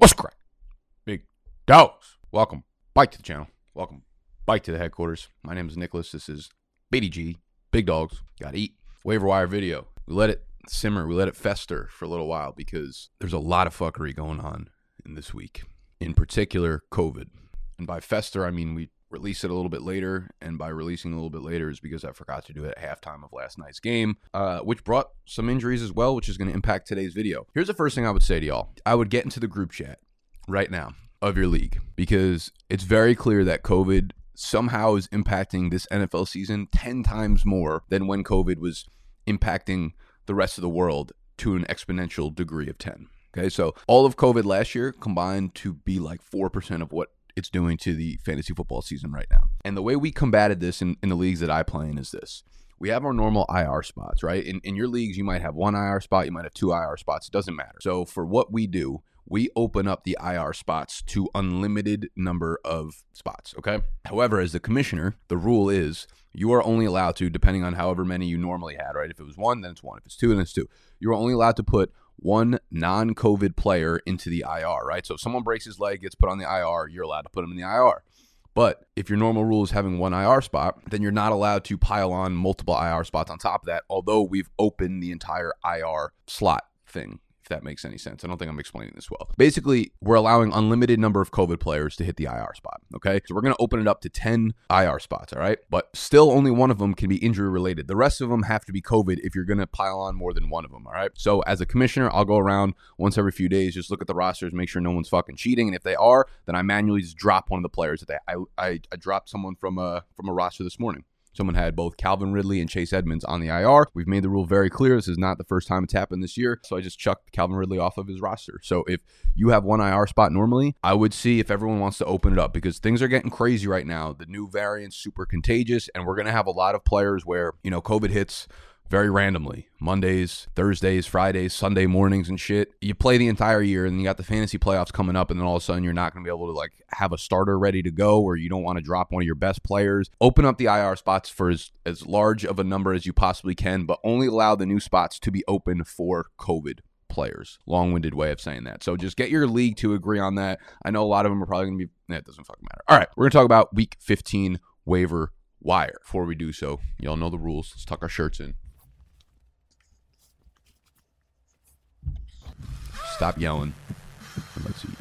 What's crack? Big dogs. Welcome back to the channel. Welcome back to the headquarters. My name is Nicholas. This is BDG. Big dogs. Gotta eat. Waiver wire video. We let it simmer. We let it fester for a little while because there's a lot of fuckery going on in this week. In particular, COVID. And by fester, I mean we release it a little bit later. And by releasing a little bit later is because I forgot to do it at halftime of last night's game, uh, which brought some injuries as well, which is going to impact today's video. Here's the first thing I would say to y'all I would get into the group chat right now of your league because it's very clear that COVID somehow is impacting this NFL season 10 times more than when COVID was impacting the rest of the world to an exponential degree of 10. Okay, so all of COVID last year combined to be like 4% of what it's doing to the fantasy football season right now. And the way we combated this in, in the leagues that I play in is this. We have our normal IR spots, right? In, in your leagues, you might have one IR spot, you might have two IR spots. It doesn't matter. So for what we do, we open up the IR spots to unlimited number of spots, okay? However, as the commissioner, the rule is you are only allowed to, depending on however many you normally had, right? If it was one, then it's one. If it's two, then it's two. You're only allowed to put one non COVID player into the IR, right? So if someone breaks his leg, gets put on the IR, you're allowed to put him in the IR. But if your normal rule is having one IR spot, then you're not allowed to pile on multiple IR spots on top of that, although we've opened the entire IR slot thing that makes any sense. I don't think I'm explaining this well. Basically, we're allowing unlimited number of COVID players to hit the IR spot. Okay. So we're going to open it up to 10 IR spots. All right. But still, only one of them can be injury related. The rest of them have to be COVID if you're going to pile on more than one of them. All right. So as a commissioner, I'll go around once every few days, just look at the rosters, make sure no one's fucking cheating. And if they are, then I manually just drop one of the players that they, I, I, I dropped someone from a, from a roster this morning. Someone had both Calvin Ridley and Chase Edmonds on the IR. We've made the rule very clear. This is not the first time it's happened this year. So I just chucked Calvin Ridley off of his roster. So if you have one IR spot normally, I would see if everyone wants to open it up because things are getting crazy right now. The new variant's super contagious, and we're going to have a lot of players where, you know, COVID hits very randomly Mondays, Thursdays, Fridays, Sunday mornings, and shit. You play the entire year, and you got the fantasy playoffs coming up, and then all of a sudden you're not going to be able to like have a starter ready to go, or you don't want to drop one of your best players. Open up the IR spots for as, as large of a number as you possibly can, but only allow the new spots to be open for COVID players. Long winded way of saying that. So just get your league to agree on that. I know a lot of them are probably going to be, it doesn't fucking matter. All right, we're going to talk about week 15 waiver wire. Before we do so, y'all know the rules. Let's tuck our shirts in. Stop yelling. Let's eat.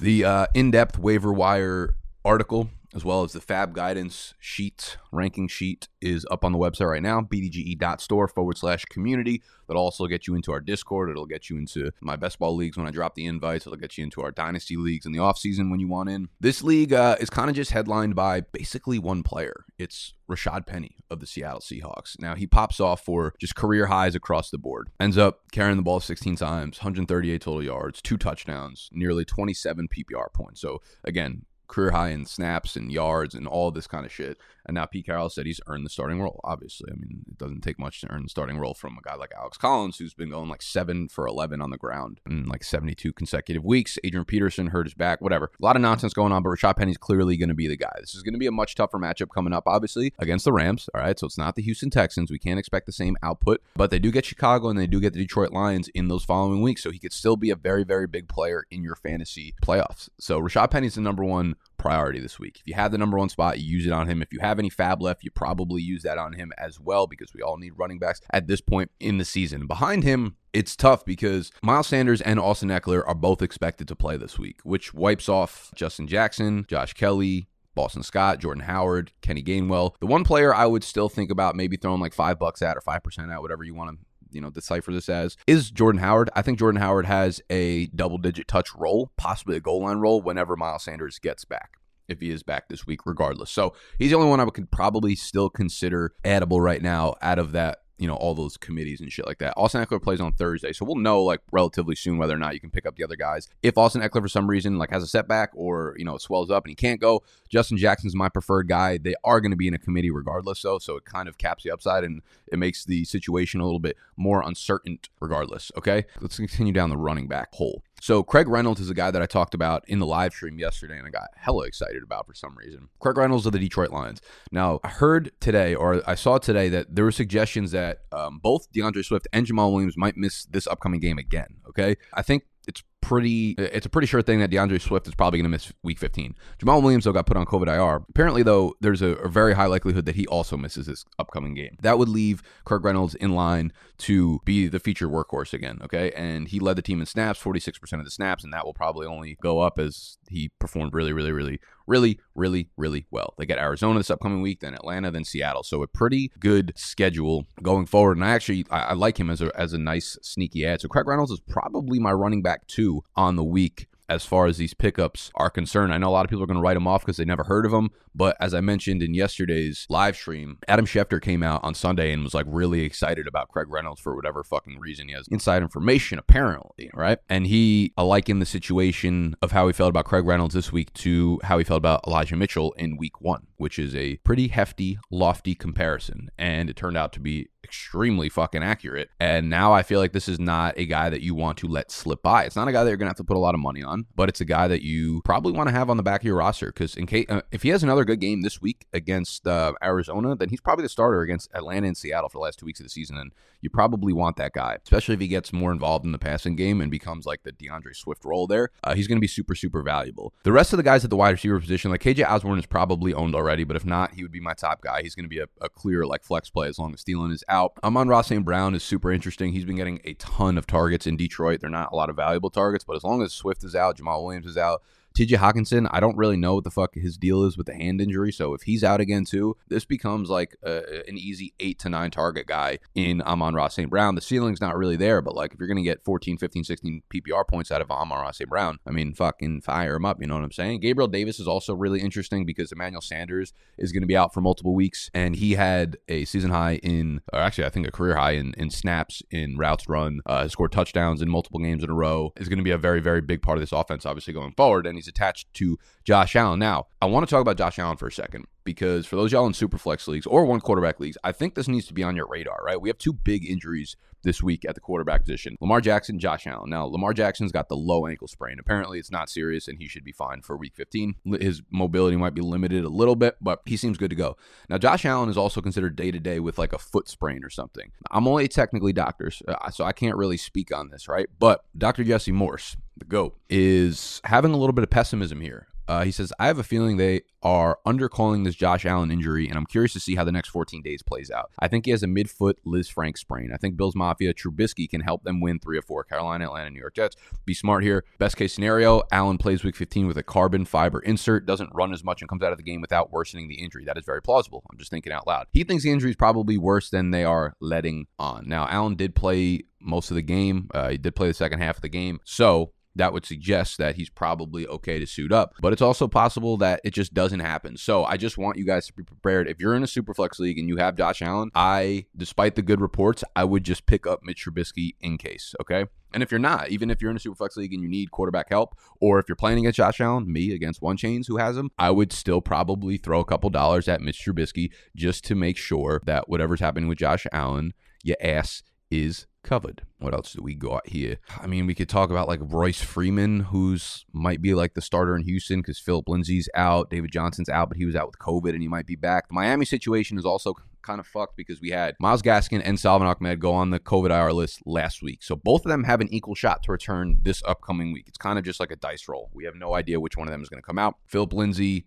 The uh, in-depth waiver wire article, as well as the Fab guidance sheet, ranking sheet, is up on the website right now. bdge.store forward slash community. That'll also get you into our Discord. It'll get you into my best ball leagues when I drop the invites. It'll get you into our dynasty leagues in the offseason when you want in. This league uh, is kind of just headlined by basically one player. It's Rashad Penny of the Seattle Seahawks. Now, he pops off for just career highs across the board. Ends up carrying the ball 16 times, 138 total yards, two touchdowns, nearly 27 PPR points. So, again, career high in snaps and yards and all this kind of shit. And now Pete Carroll said he's earned the starting role. Obviously, I mean, it doesn't take much to earn the starting role from a guy like Alex Collins, who's been going like seven for 11 on the ground in like 72 consecutive weeks. Adrian Peterson hurt his back, whatever. A lot of nonsense going on, but Rashad Penny's clearly going to be the guy. This is going to be a much tougher matchup coming up, obviously, against the Rams. All right. So it's not the Houston Texans. We can't expect the same output, but they do get Chicago and they do get the Detroit Lions in those following weeks. So he could still be a very, very big player in your fantasy playoffs. So Rashad Penny's the number one priority this week. If you have the number one spot, you use it on him. If you have any fab left, you probably use that on him as well because we all need running backs at this point in the season. Behind him, it's tough because Miles Sanders and Austin Ekeler are both expected to play this week, which wipes off Justin Jackson, Josh Kelley, Boston Scott, Jordan Howard, Kenny Gainwell. The one player I would still think about maybe throwing like five bucks at or five percent at, whatever you want to you know decipher this as is Jordan Howard. I think Jordan Howard has a double digit touch role, possibly a goal line role whenever Miles Sanders gets back if he is back this week, regardless. So he's the only one I could probably still consider addable right now out of that you know all those committees and shit like that. Austin Ekeler plays on Thursday, so we'll know like relatively soon whether or not you can pick up the other guys. If Austin Ekeler for some reason like has a setback or you know swells up and he can't go, Justin Jackson's my preferred guy. They are going to be in a committee regardless, though, so it kind of caps the upside and it makes the situation a little bit more uncertain regardless. Okay, let's continue down the running back hole. So Craig Reynolds is a guy that I talked about in the live stream yesterday, and I got hella excited about for some reason. Craig Reynolds of the Detroit Lions. Now I heard today, or I saw today, that there were suggestions that um, both D'Andre Swift and Jamaal Williams might miss this upcoming game again. Okay, I think it's pretty it's a pretty sure thing that D'Andre Swift is probably going to miss week 15. Jamaal Williams though got put on COVID IR. Apparently though there's a, a, very high likelihood that he also misses this upcoming game. That would leave Kirk Reynolds in line to be the feature workhorse again, okay? And he led the team in snaps, 46% of the snaps and that will probably only go up as he performed really really really really really really well. They get Arizona this upcoming week, then Atlanta, then Seattle. So a pretty good schedule going forward and I actually I, I like him as a as a nice sneaky ad. So Craig Reynolds is probably my running back 2 on the week as far as these pickups are concerned. I know a lot of people are going to write them off because they never heard of them. but as I mentioned in yesterday's live stream, Adam Schefter came out on Sunday and was like really excited about Craig Reynolds for whatever fucking reason. He has inside information apparently, right? And he uh, likened the situation of how he felt about Craig Reynolds this week to how he felt about Elijah Mitchell in week one, which is a pretty hefty, lofty comparison. And it turned out to be extremely fucking accurate. And now I feel like this is not a guy that you want to let slip by. It's not a guy that you're going to have to put a lot of money on, but it's a guy that you probably want to have on the back of your roster because in case uh, if he has another good game this week against uh, Arizona, then he's probably the starter against Atlanta and Seattle for the last two weeks of the season, and you probably want that guy, especially if he gets more involved in the passing game and becomes like the D'Andre Swift role there. Uh, he's going to be super super valuable. The rest of the guys at the wide receiver position, like KJ Osborn, is probably owned already, but if not, he would be my top guy. He's going to be a, a clear like flex play as long as Thielen is out. Amon-Ra St. Brown is super interesting. He's been getting a ton of targets in Detroit. They're not a lot of valuable targets, but as long as Swift is out, Jamaal Williams is out, TJ Hockenson, I don't really know what the fuck his deal is with the hand injury. So if he's out again too, this becomes like a, an easy eight to nine target guy in Amon-Ra St. Brown. The ceiling's not really there, but like if you're going to get 14, 15, 16 PPR points out of Amon-Ra St. Brown, I mean, fucking fire him up. You know what I'm saying? Gabriel Davis is also really interesting because Emmanuel Sanders is going to be out for multiple weeks. And he had a season high in, or actually, I think a career high in, in snaps, in routes run, uh, scored touchdowns in multiple games in a row. Is going to be a very, very big part of this offense, obviously, going forward. And he's attached to Josh Allen. Now, I want to talk about Josh Allen for a second because for those y'all in super flex leagues or one quarterback leagues, I think this needs to be on your radar, right? We have two big injuries this week at the quarterback position Lamar Jackson, Josh Allen. Now, Lamar Jackson's got the low ankle sprain. Apparently, it's not serious and he should be fine for week 15. His mobility might be limited a little bit, but he seems good to go. Now, Josh Allen is also considered day to day with like a foot sprain or something. I'm only technically doctors, uh, so I can't really speak on this, right? But Dr. Jesse Morse, the GOAT, is having a little bit of pessimism here uh, he says, I have a feeling they are undercalling this Josh Allen injury, and I'm curious to see how the next 14 days plays out. I think he has a midfoot Lisfranc sprain. I think Bills Mafia Trubisky can help them win three or four. Carolina, Atlanta, New York Jets. Be smart here. Best case scenario, Allen plays week 15 with a carbon fiber insert, doesn't run as much, and comes out of the game without worsening the injury. That is very plausible. I'm just thinking out loud. He thinks the injury is probably worse than they are letting on. Now, Allen did play most of the game. Uh, he did play the second half of the game. So that would suggest that he's probably okay to suit up. But it's also possible that it just doesn't happen. So I just want you guys to be prepared. If you're in a Superflex league and you have Josh Allen, I, despite the good reports, I would just pick up Mitch Trubisky in case. Okay. And if you're not, even if you're in a Superflex league and you need quarterback help, or if you're playing against Josh Allen, me against One Chains who has him, I would still probably throw a couple dollars at Mitch Trubisky just to make sure that whatever's happening with Josh Allen, your ass is covered. What else do we got here? I mean, we could talk about like Royce Freeman, who's might be like the starter in Houston because Phillip Lindsay's out, David Johnson's out, but he was out with COVID and he might be back. The Miami situation is also kind of fucked because we had Myles Gaskin and Salvon Ahmed go on the COVID IR list last week. So both of them have an equal shot to return this upcoming week. It's kind of just like a dice roll. We have no idea which one of them is going to come out. Phillip Lindsay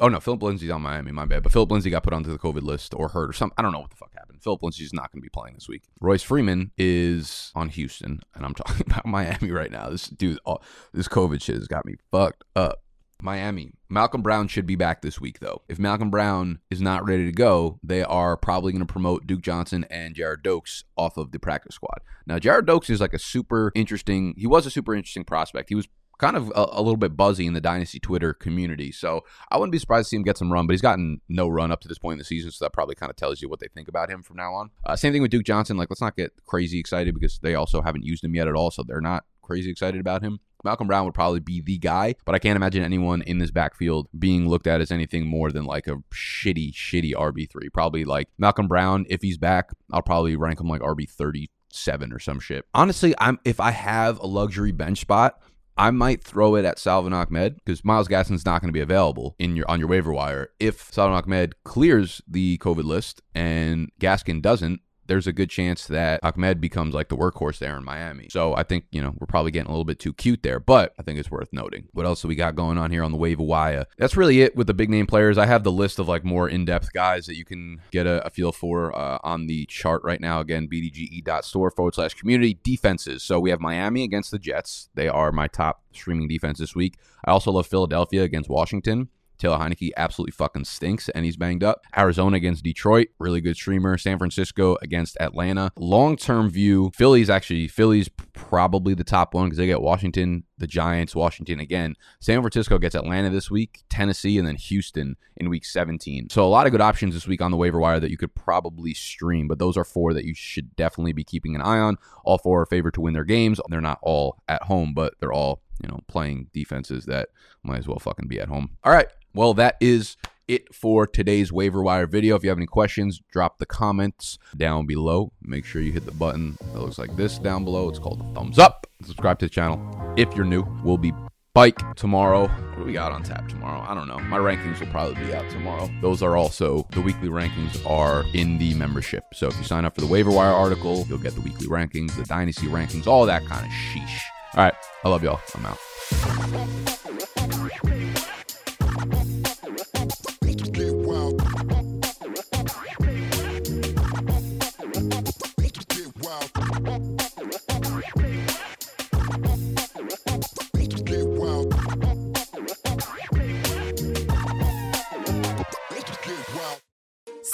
oh no, Phillip Lindsay's on Miami, my bad. But Phillip Lindsay got put onto the COVID list or hurt or something. I don't know what the fuck happened. Phillip Lindsay's not going to be playing this week. Royce Freeman is on Houston, and I'm talking about Miami right now. This dude, oh, this COVID shit has got me fucked up. Miami. Malcolm Brown should be back this week, though. If Malcolm Brown is not ready to go, they are probably going to promote Duke Johnson and Gerrid Doaks off of the practice squad. Now, Gerrid Doaks is like a super interesting, he was a super interesting prospect. He was kind of a, a, little bit buzzy in the Dynasty Twitter community. So I wouldn't be surprised to see him get some run, but he's gotten no run up to this point in the season. So that probably kind of tells you what they think about him from now on. Uh, same thing with Duke Johnson. Like, let's not get crazy excited because they also haven't used him yet at all. So they're not crazy excited about him. Malcolm Brown would probably be the guy, but I can't imagine anyone in this backfield being looked at as anything more than like a shitty, shitty RB3. Probably like Malcolm Brown, if he's back, I'll probably rank him like RB37 or some shit. Honestly, I'm if I have a luxury bench spot, I might throw it at Salvon Ahmed because Myles Gaskin's not going to be available in your on your waiver wire. If Salvon Ahmed clears the COVID list and Gaskin doesn't, there's a good chance that Ahmed becomes like the workhorse there in Miami. So I think, you know, we're probably getting a little bit too cute there, but I think it's worth noting. What else do we got going on here on the wave of wire? That's really it with the big name players. I have the list of like more in depth guys that you can get a, a feel for uh, on the chart right now. Again, bdge.store forward slash community defenses. So we have Miami against the Jets. They are my top streaming defense this week. I also love Philadelphia against Washington. Taylor Heinicke absolutely fucking stinks and he's banged up. Arizona against Detroit, really good streamer. San Francisco against Atlanta. Long term view, Philly's actually, Philly's probably the top one because they get Washington, the Giants, Washington again. San Francisco gets Atlanta this week, Tennessee, and then Houston in week 17. So a lot of good options this week on the waiver wire that you could probably stream, but those are four that you should definitely be keeping an eye on. All four are favored to win their games. They're not all at home, but they're all you know, playing defenses that might as well fucking be at home. All right. Well, that is it for today's waiver wire video. If you have any questions, drop the comments down below. Make sure you hit the button that looks like this down below. It's called thumbs up. Subscribe to the channel if you're new. We'll be bike tomorrow. What do we got on tap tomorrow? I don't know. My rankings will probably be out tomorrow. Those are also the weekly rankings are in the membership. So if you sign up for the waiver wire article, you'll get the weekly rankings, the dynasty rankings, all that kind of sheesh. All right. I love y'all. I'm out.